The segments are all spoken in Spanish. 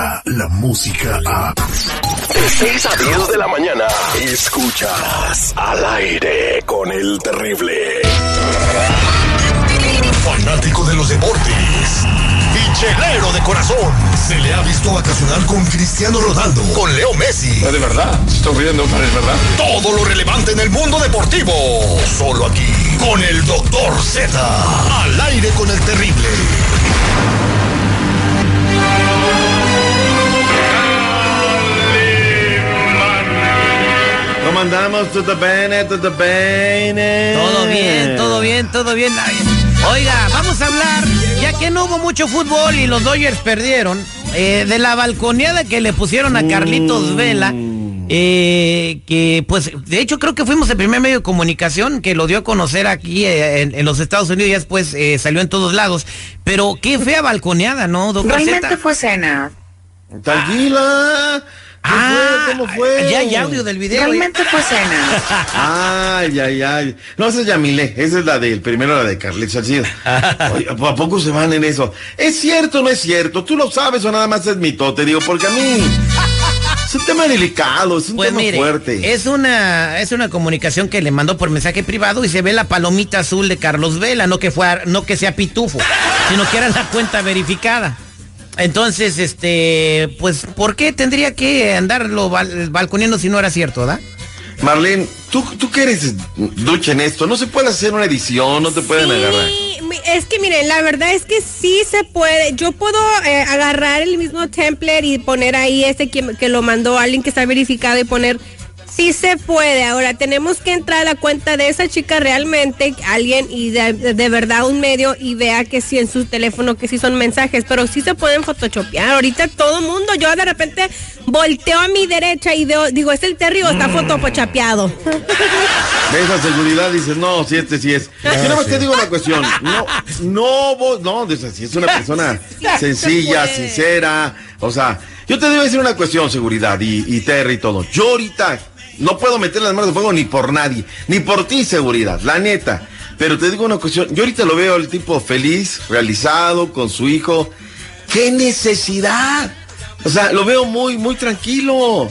llega la música a... De 6 a 10 de la mañana, escuchas al aire con el terrible. Fanático de los deportes. Chelero de corazón. Se le ha visto vacacionar con Cristiano Ronaldo, con Leo Messi. ¿De verdad? Estoy riendo, pero es verdad. Todo lo relevante en el mundo deportivo. Solo aquí, con el Doctor Z. Al aire con el terrible. Andamos? ¿Todo bien? ¿Todo bien? Todo bien, todo bien, todo bien. Oiga, vamos a hablar, ya que no hubo mucho fútbol y los Dodgers perdieron, eh, de la balconeada que le pusieron a Carlitos Vela. Eh, que pues de hecho creo que fuimos el primer medio de comunicación que lo dio a conocer aquí eh, en, los Estados Unidos y después salió en todos lados. Pero qué fea balconeada, ¿no, doctor Realmente fue cena. Tranquila. ¿Qué ah, fue? ¿Cómo fue? Ya hay audio del video. Realmente fue cena. Ay, ay, ay. No, esa es Yamile. Esa es la del primero, la de Carlitos Salcido. ¿A poco se van en eso? ¿Es cierto o no es cierto? ¿Tú lo sabes o nada más es mito? Te digo, porque a mí... Es un tema delicado, es un pues tema fuerte. Es una, es una comunicación que le mandó por mensaje privado y se ve la palomita azul de Carlos Vela, no que fue, no que sea pitufo, sino que era la cuenta verificada. Entonces, este, pues, ¿por qué tendría que andarlo balconeando si no era cierto, da? Marlene, tú, tú que eres ducha en esto, no se puede hacer una edición, no te pueden agarrar. Es que miren, la verdad es que sí se puede. Yo puedo eh, agarrar el mismo template y poner ahí ese que, que lo mandó alguien que está verificado y poner Sí se puede. Ahora tenemos que entrar a la cuenta de esa chica realmente, alguien y de, verdad un medio y vea que sí en su teléfono que sí son mensajes, pero sí se pueden photoshopear. Ahorita todo mundo, yo de repente volteo a mi derecha y veo, digo, ¿es el Terry o está mm. photoshopeado? De esa seguridad dices, no, si este sí es. Yo nada más te digo una cuestión. No, no, vos, no, si es una persona sencilla, sincera. O sea, yo te debo decir una cuestión, seguridad y, y Terry y todo. Yo ahorita no puedo meter las manos de fuego ni por nadie, ni por ti, seguridad, la neta. Pero te digo una cuestión, yo ahorita lo veo el tipo feliz, realizado, con su hijo. ¡Qué necesidad! O sea, lo veo muy, muy tranquilo.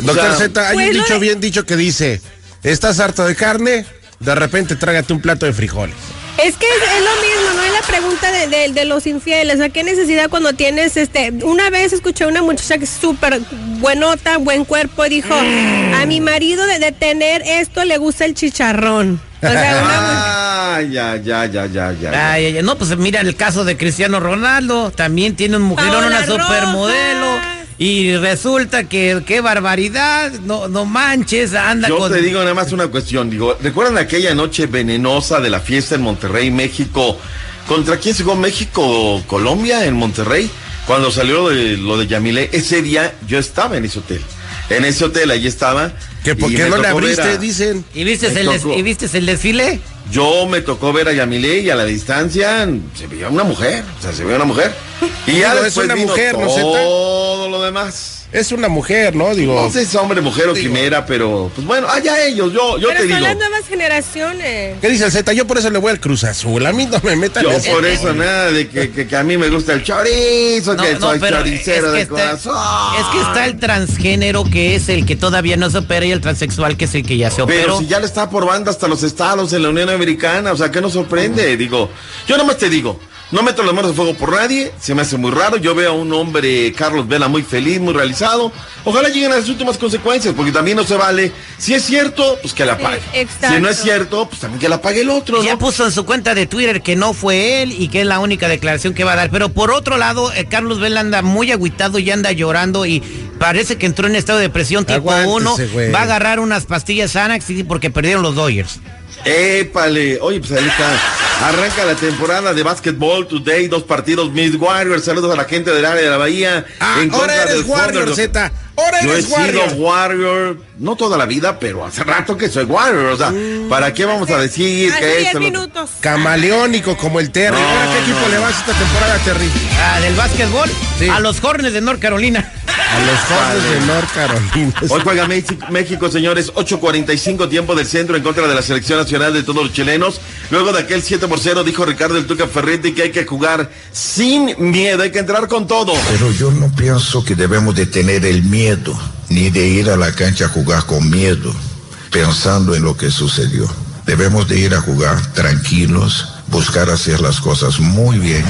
Doctor Z, hay un dicho bien dicho que dice, ¿estás harto de carne? De repente trágate un plato de frijoles. Es que es, lo mismo, no es la pregunta de, de, los infieles. ¿A qué necesidad cuando tienes, este, una vez escuché a una muchacha que es súper buenota, buen cuerpo, dijo, a mi marido de, tener esto le gusta el chicharrón. O sea, ah, ya, ya, ya, ya, ya. No, pues mira el caso de Cristiano Ronaldo, también tiene un mujerón, una supermodelo. Y resulta que qué barbaridad, no, no manches, anda Yo te digo nada más una cuestión, digo, ¿recuerdan aquella noche venenosa de la fiesta en Monterrey, México? ¿Contra quién jugó México, Colombia, en Monterrey? Cuando salió de, lo de Yamile, ese día yo estaba en ese hotel. En ese hotel, ahí estaba. ¿Que por qué no le abriste, dicen? ¿Y viste, el ¿Y viste el desfile? Yo me tocó ver a Yamile y a la distancia se veía una mujer, o sea, se veía una mujer. Y ya después es una mujer, no sé es una mujer, ¿no? Digo. No sé si es hombre, mujer o quimera, pero pues bueno, allá ellos, yo, yo pero te son digo. las nuevas generaciones. ¿Qué dice el Z? Yo por eso le voy al Cruz Azul. A mí no me metan Yo por eso nada de que, que, a mí me gusta el chorizo, que soy choricero de corazón. Es que está el transgénero que es el que todavía no se opera y el transexual que es el que ya se opera. Pero si ya le está por banda hasta los estados en la Unión Americana, o sea, ¿qué nos sorprende? Digo, yo nomás te digo, no meto las manos de fuego por nadie, se me hace muy raro. Yo veo a un hombre, Carlos Vela, muy feliz, muy realizado. Ojalá lleguen a las últimas consecuencias, porque también no se vale. Si es cierto, pues que la pague. si no es cierto, pues también que la pague el otro. Ya puso en su cuenta de Twitter que no fue él y que es la única declaración que va a dar. Pero por otro lado, eh, Carlos Vela anda muy agüitado y anda llorando y parece que entró en estado de depresión tipo 1. Va a agarrar unas pastillas Xanax porque perdieron los Dodgers. Épale, oye, pues ahí está. Arranca la temporada de Basketball Today, dos partidos Miss Warriors. Saludos a la gente del área de la Bahía. Ah, ahora eres Warrior, Z. Ahora Yo eres he Warrior. sido Warrior, no toda la vida, pero hace rato que soy Warrior. O sea, mm. ¿para qué vamos a decir que es? minutos. Camaleónico como el Terry. ¿A qué equipo le vas esta temporada, Terry? Ah, del básquetbol. A los Hornets de North Carolina. A los jóvenes de North Carolina. Hoy juega México, señores, 8.45 tiempo del centro en contra de la selección nacional de todos los chilenos. Luego de aquel 7 por 0 dijo Ricardo el Tuca Ferretti que hay que jugar sin miedo, hay que entrar con todo. Pero yo no pienso que debemos de tener el miedo, ni de ir a la cancha a jugar con miedo, pensando en lo que sucedió. Debemos de ir a jugar tranquilos, buscar hacer las cosas muy bien.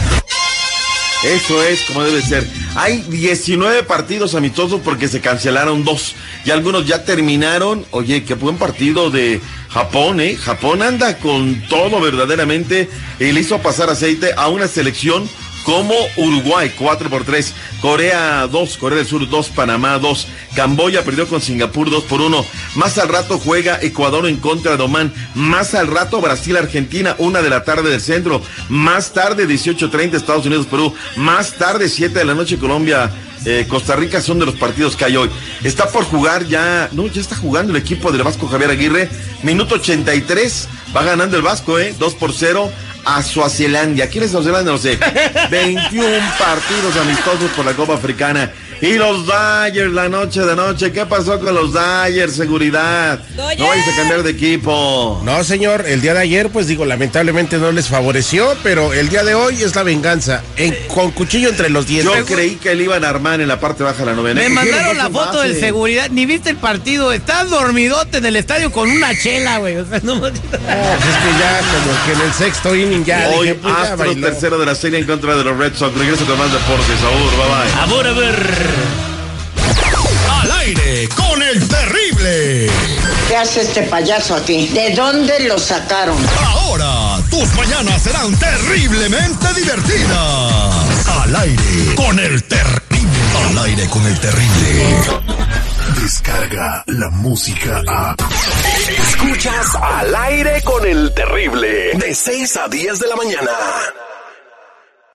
Eso es como debe ser. Hay 19 partidos amistosos porque se cancelaron dos. Y algunos ya terminaron. Oye, qué buen partido de Japón, ¿eh? Japón anda con todo verdaderamente y le hizo pasar aceite a una selección como Uruguay, 4 por 3, Corea 2, Corea del Sur 2, Panamá 2, Camboya perdió con Singapur 2 por 1, más al rato juega Ecuador en contra de Oman, más al rato Brasil, Argentina, 1 de la tarde del centro, más tarde 18.30 Estados Unidos, Perú, más tarde 7 de la noche Colombia, eh, Costa Rica son de los partidos que hay hoy. Está por jugar ya, no, ya está jugando el equipo del Vasco Javier Aguirre, minuto 83, va ganando el Vasco, ¿eh? 2 por 0 a Suazilandia. ¿Quién es Suazilandia? No sé. 21 partidos amistosos por la Copa Africana. Y los Dyers la noche de noche. ¿Qué pasó con los Dyers? Seguridad. No vais a cambiar de equipo. No, señor. El día de ayer, pues digo, lamentablemente no les favoreció, pero el día de hoy es la venganza. En, con cuchillo entre los dientes. Yo creí que le iban a armar en la parte baja de la novena. Me mandaron la foto del seguridad. Ni viste el partido. Estás dormidote en el estadio con una chela, güey. O sea, no... es que ya como que en el sexto inning ya. Hoy dije, pues, Astros tercero de la serie en contra de los Red Sox. Regreso con más deportes. Abur, bye bye. Abur, a ¿Qué hace este payaso aquí? ¿De dónde lo sacaron? Ahora, tus mañanas serán terriblemente divertidas. Al aire con el terrible. Al aire con el terrible. Descarga la música a. Escuchas al aire con el terrible. De 6 a 10 de la mañana.